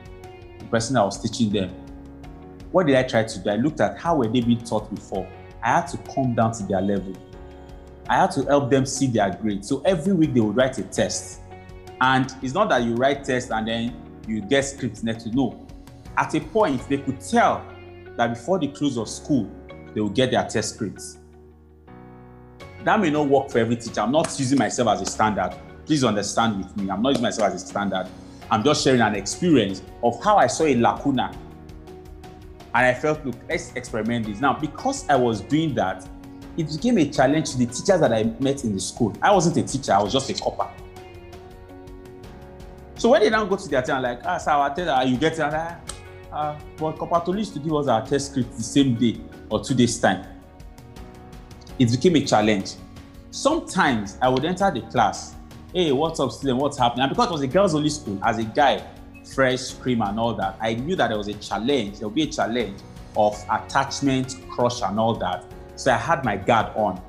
the person that was teaching them. What did I try to do? I looked at how were they being taught before. I had to come down to their level. I had to help them see their grade. So every week they would write a test. And it's not that you write tests and then you get scripts next to no. At a point, they could tell that before the close of school, they will get their test scripts. That may not work for every teacher. I'm not using myself as a standard. Please understand with me. I'm not using myself as a standard. I'm just sharing an experience of how I saw a lacuna. And I felt, look, let's experiment this. Now, because I was doing that, it became a challenge to the teachers that I met in the school. I wasn't a teacher, I was just a corper. So when they now go to their town, like, ah, sir, our ah, you get it, ah, ah, but corper to give us our test script the same day or two days' time. It became a challenge. Sometimes I would enter the class, hey, what's up, student, what's happening? And because it was a girls' only school, as a guy, fresh, cream, and all that, I knew that there was a challenge, there would be a challenge of attachment, crush, and all that. So I had my guard on.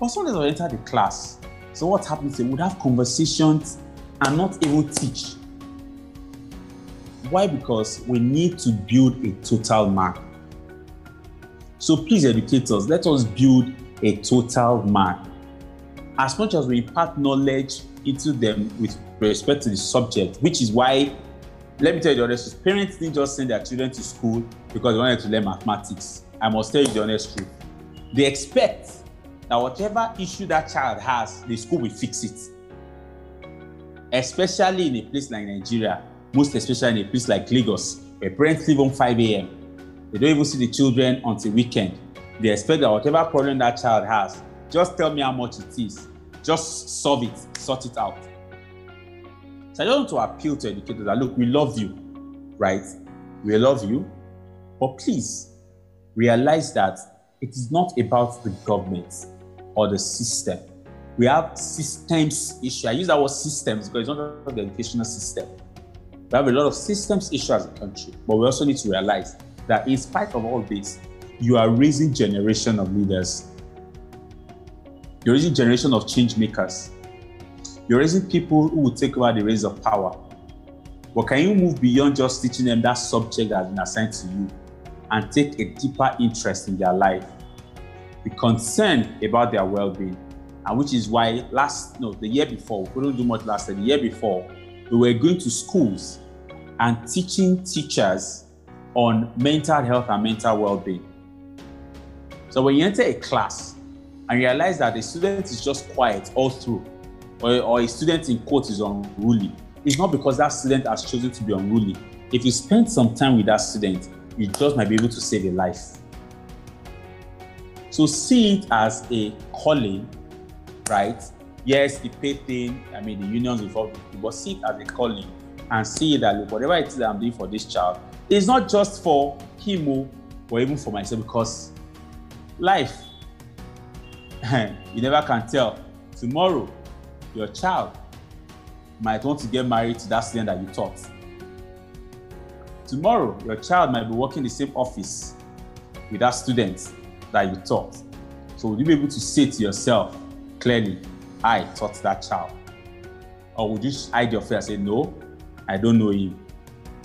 But sometimes I would enter the class. So what happens? They would have conversations and not even teach. Why? Because we need to build a total man. So please, educators, let us build a total man. As much as we impart knowledge into them with respect to the subject, which is why, let me tell you the honest parents didn't just send their children to school because they wanted to learn mathematics. I must tell you the honest truth. They expect that whatever issue that child has, the school will fix it. Especially in a place like Nigeria, most especially in a place like Lagos, where parents leave home 5 a.m. They don't even see the children until weekend. They expect that whatever problem that child has, just tell me how much it is. Just solve it, sort it out. So I just want to appeal to educators that look, we love you, right? We love you, but please realize that it is not about the government or the system. We have systems issue. I use that word systems because it's not the educational system. We have a lot of systems issue as a country, but we also need to realize that in spite of all this, you are raising generation of leaders. You're raising generation of change makers. You're raising people who will take over the reins of power. But can you move beyond just teaching them that subject that has been assigned to you and take a deeper interest in their life. Be concerned about their well-being. And which is why last no, the year before, we couldn't do much last year, the year before, we were going to schools and teaching teachers on mental health and mental well-being. So when you enter a class and realize that the student is just quiet all through, or, or a student in quote is unruly, it's not because that student has chosen to be unruly If you spend some time with that student, you just might be able to save a life. So see it as a calling, right? Yes, the pay thing, I mean, the unions involved, but see it as a calling and see that look, whatever it is that I'm doing for this child, it's not just for him oh, or even for myself because life, [laughs] you never can tell. Tomorrow, your child might want to get married to that student that you taught. Tomorrow, your child might be working the same office with that student that you taught. So would you be able to say to yourself clearly, I taught that child? Or would you hide your face and say, no, I don't know him?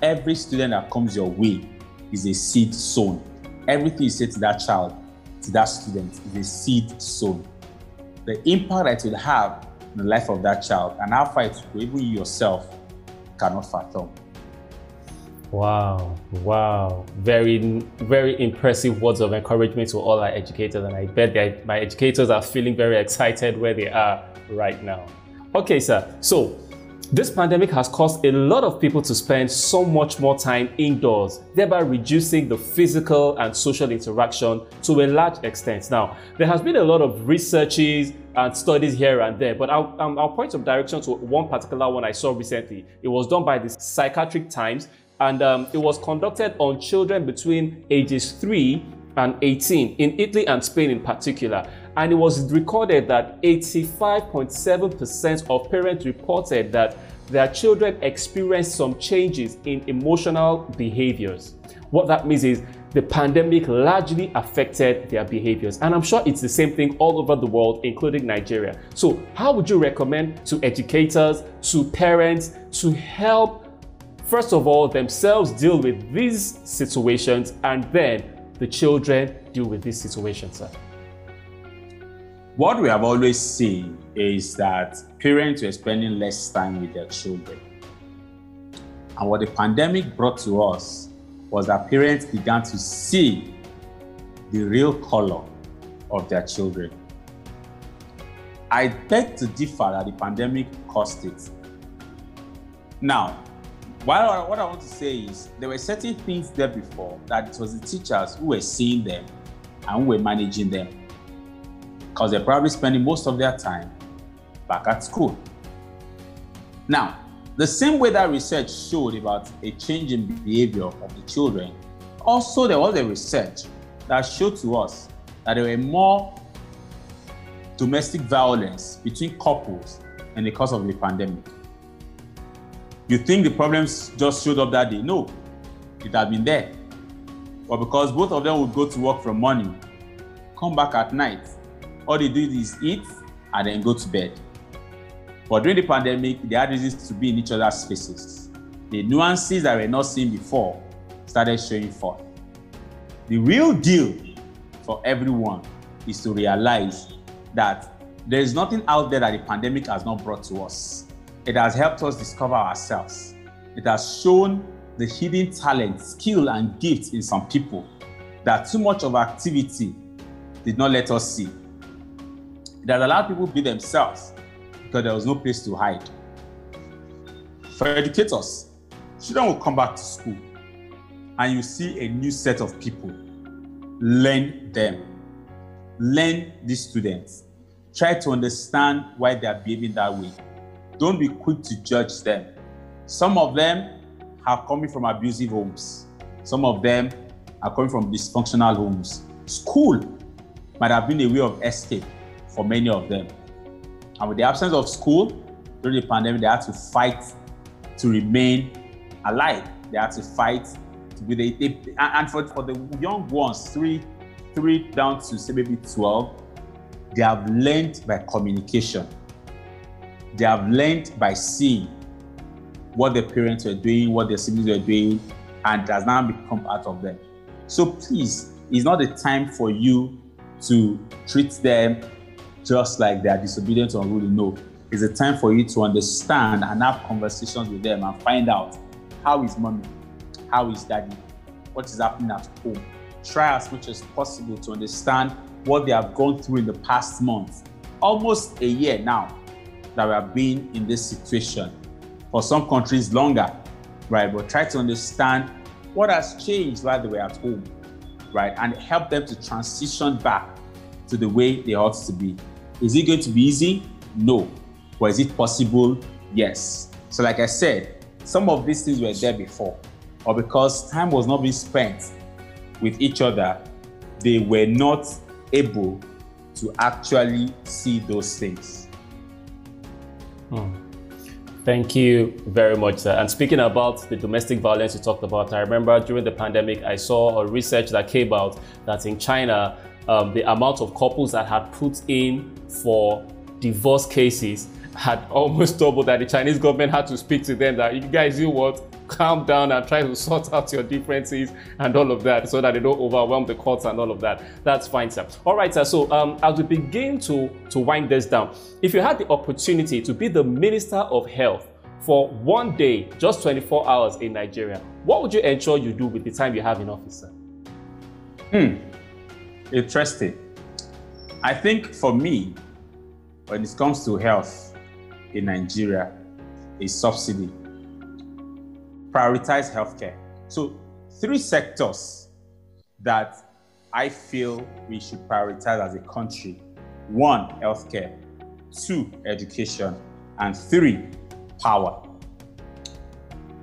Every student that comes your way is a seed sown. Everything you say to that child, to that student, is a seed sown. The impact that it will have in the life of that child and how far it will even you yourself cannot fathom. Wow, wow. Very, very impressive words of encouragement to all our educators. And I bet that my educators are feeling very excited where they are right now. Okay, sir. So this pandemic has caused a lot of people to spend so much more time indoors, thereby reducing the physical and social interaction to a large extent. Now, there has been a lot of researches and studies here and there, but I'll, um, I'll point of direction to one particular one I saw recently. It was done by the Psychiatric Times and um, it was conducted on children between ages 3 and 18 in Italy and Spain in particular. And it was recorded that 85.7% of parents reported that their children experienced some changes in emotional behaviors. What that means is the pandemic largely affected their behaviors. And I'm sure it's the same thing all over the world, including Nigeria. So, how would you recommend to educators, to parents, to help first of all, themselves deal with these situations and then the children deal with these situations, sir? What we have always seen is that parents were spending less time with their children. And what the pandemic brought to us was that parents began to see the real color of their children. I beg to differ that the pandemic caused it. Now, what what I want to say is there were certain things there before that it was the teachers who were seeing them and who were managing them because they're probably spending most of their time back at school. Now, the same way that research showed about a change in behavior of the children, also there was a research that showed to us that there were more domestic violence between couples in the course of the pandemic. You think the problems just showed up that day? No, it had been there. But because both of them would go to work from morning, come back at night, all they do is eat and then go to bed. But during the pandemic, they had reasons to be in each other's faces. The nuances that were not seen before started showing forth. The real deal for everyone is to realize that there is nothing out there that the pandemic has not brought to us. It has helped us discover ourselves. It has shown the hidden talent, skill, and gifts in some people that too much of activity did not let us see. It has allowed people to be themselves because there was no place to hide. For educators, children will come back to school and you see a new set of people. Learn them. Learn these students. Try to understand why they are behaving that way don't be quick to judge them. Some of them are coming from abusive homes. Some of them are coming from dysfunctional homes. School might have been a way of escape for many of them. And with the absence of school during the pandemic, they had to fight to remain alive. They had to fight to be the, and for, for the young ones, three, three down to say maybe 12, they have learned by communication they have learned by seeing what their parents were doing, what their siblings were doing, and has now become part of them. So please, it's not the time for you to treat them just like they are disobedient or unruly. No, it's a time for you to understand and have conversations with them and find out how is mommy, how is daddy, what is happening at home. Try as much as possible to understand what they have gone through in the past month, almost a year now that we have been in this situation. For some countries, longer. right? But try to understand what has changed while they were at home, right? And help them to transition back to the way they ought to be. Is it going to be easy? No. But is it possible? Yes. So, like I said, some of these things were there before, or because time was not being spent with each other, they were not able to actually see those things. Hmm. Thank you very much, sir. And speaking about the domestic violence you talked about, I remember during the pandemic, I saw a research that came out that in China, um, the amount of couples that had put in for divorce cases had [laughs] almost doubled that the Chinese government had to speak to them that you guys, you what, calm down and try to [laughs] sort out your differences and all of that so that they don't overwhelm the courts and all of that. That's fine, sir. All right, sir. So um, as we begin to, to wind this down, if you had the opportunity to be the Minister of Health for one day, just 24 hours in Nigeria, what would you ensure you do with the time you have in office, sir? Hmm. Interesting. I think for me, when it comes to health in Nigeria, is subsidy prioritize healthcare. So, three sectors that I feel we should prioritize as a country one, healthcare, two, education, and three, power.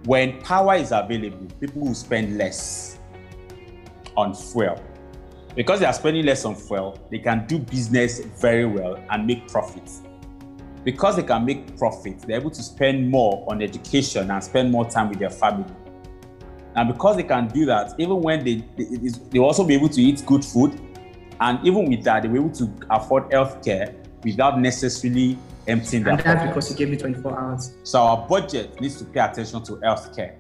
When power is available, people will spend less on fuel. Because they are spending less on fuel, they can do business very well and make profits because they can make profits, they're able to spend more on education and spend more time with their family. And because they can do that, even when they they, they also be able to eat good food, and even with that, they're able to afford health care without necessarily emptying their And that's because you gave me 24 hours. So our budget needs to pay attention to health care.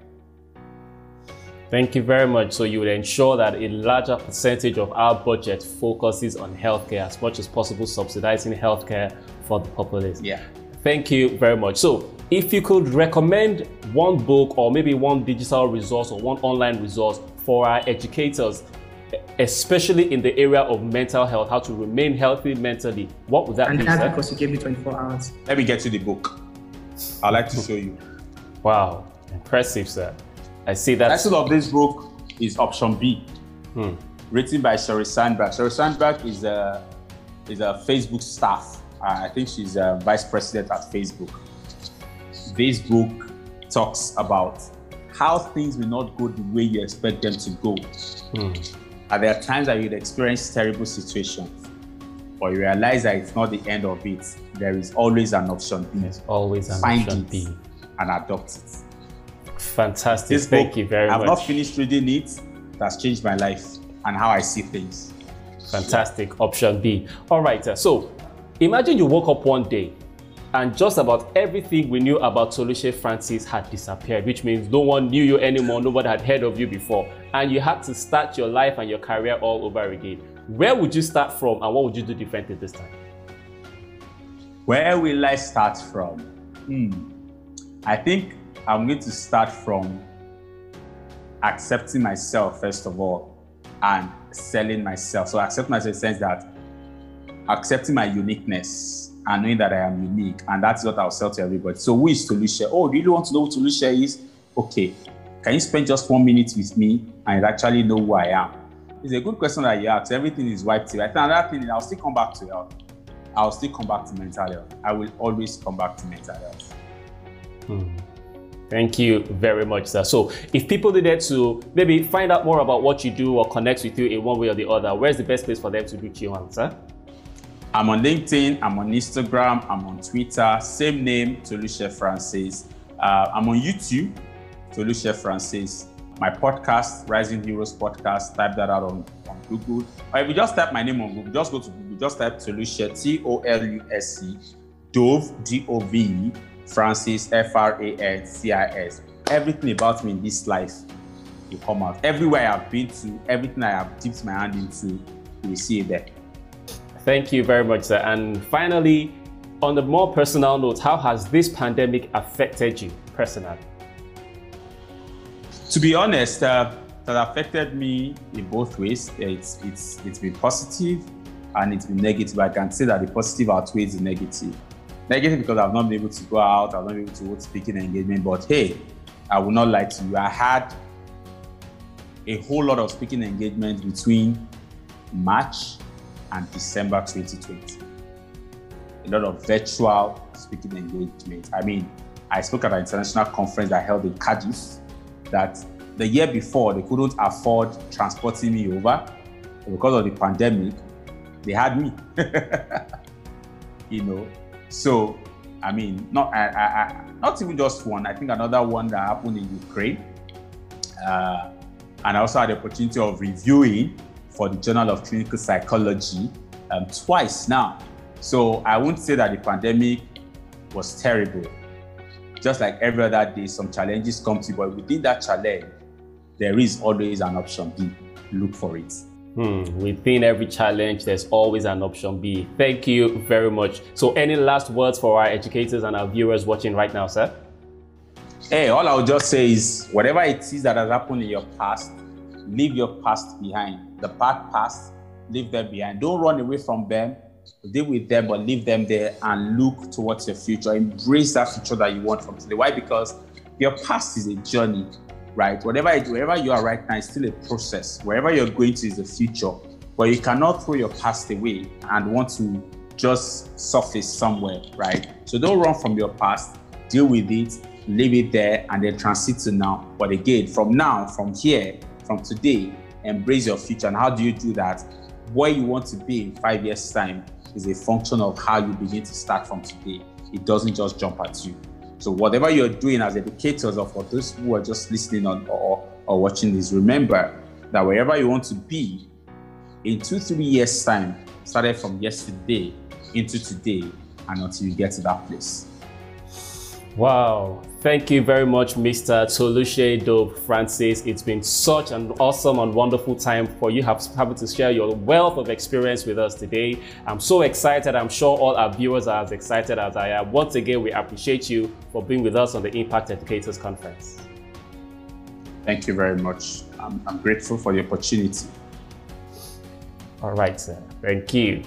Thank you very much. So you would ensure that a larger percentage of our budget focuses on healthcare as much as possible, subsidizing healthcare for the populace. Yeah. Thank you very much. So if you could recommend one book or maybe one digital resource or one online resource for our educators, especially in the area of mental health, how to remain healthy mentally, what would that and be? that's sir? because you gave me 24 hours. Let me get you the book. I'd like to show you. Wow, impressive, sir. I see that. The title of this book is Option B, Hmm. written by Sheryl Sandberg. Sheryl Sandberg is a is a Facebook staff. Uh, I think she's a vice president at Facebook. This book talks about how things will not go the way you expect them to go. Hmm. And there are times that you'd experience terrible situations, but you realize that it's not the end of it. There is always an option B. There's always an Find option it B. and adopt it. Fantastic. This Thank book, you very much. I've not finished reading it. That's changed my life and how I see things. Fantastic. Option B. All right. uh, So imagine you woke up one day and just about everything we knew about Toluse Francis had disappeared, which means no one knew you anymore, nobody had heard of you before, and you had to start your life and your career all over again. Where would you start from and what would you do differently this time? Where will I start from? Hmm. I think I'm going to start from accepting myself, first of all, and selling myself. So, accept myself in that accepting my uniqueness and knowing that I am unique. And that's what I'll sell to everybody. So, who is Toluse? Oh, do you want to know who Toluse is? Okay. Can you spend just one minute with me and actually know who I am? It's a good question that you ask. Everything is wiped away. I think another thing, I'll still come back to health. I'll still come back to mental health. I will always come back to mental health. Hmm. Thank you very much, sir. So, if people needed to maybe find out more about what you do or connect with you in one way or the other, where's the best place for them to reach you on, sir? I'm on LinkedIn, I'm on Instagram, I'm on Twitter, same name, Toluse Francis. Uh, I'm on YouTube, Toluse Francis. My podcast, Rising Heroes Podcast, type that out on, on Google. Or if you just type my name on Google, just go to Google, just type Toluse, T O L U S C, Dove, D O V E, Francis, F R A N C I S. Everything about me in this life will come out. Everywhere I've been to, everything I have dipped my hand into, you will see it there. Thank you very much, sir. And finally, on the more personal note, how has this pandemic affected you personally? To be honest, uh, that affected me in both ways. It's it's it's been positive and it's been negative. I can say that the positive outweighs the negative. Negative because I've not been able to go out, I've not been able to hold speaking engagement. But hey, I will not lie to you. I had a whole lot of speaking engagements between March and December 2020. A lot of virtual speaking engagements. I mean, I spoke at an international conference I held in Cardiff that the year before they couldn't afford transporting me over because of the pandemic. They had me, [laughs] you know. So, I mean, not I, I, not even just one. I think another one that happened in Ukraine, uh, and I also had the opportunity of reviewing for the Journal of Clinical Psychology um, twice now. So I won't say that the pandemic was terrible. Just like every other day, some challenges come to you, but within that challenge, there is always an option B. Look for it. Hmm. Within every challenge, there's always an option B. Thank you very much. So, any last words for our educators and our viewers watching right now, sir? Hey, all I'll just say is whatever it is that has happened in your past, leave your past behind. The bad past, leave them behind. Don't run away from them. Deal with them, but leave them there and look towards your future. Embrace that future that you want from today. Why? Because your past is a journey right? Whatever it, wherever you are right now is still a process. Wherever you're going to is the future. But you cannot throw your past away and want to just surface somewhere, right? So don't run from your past, deal with it, leave it there, and then transit to now. But again, from now, from here, from today, embrace your future. And how do you do that? Where you want to be in five years' time is a function of how you begin to start from today. It doesn't just jump at you. So whatever you're doing as educators or for those who are just listening on or, or watching this, remember that wherever you want to be in two, three years' time, started from yesterday into today and until you get to that place. Wow. Thank you very much, Mr. Toluse Dove Francis. It's been such an awesome and wonderful time for you having to share your wealth of experience with us today. I'm so excited. I'm sure all our viewers are as excited as I am. Once again, we appreciate you for being with us on the Impact Educators Conference. Thank you very much. I'm, I'm grateful for the opportunity. All right, sir. Thank you.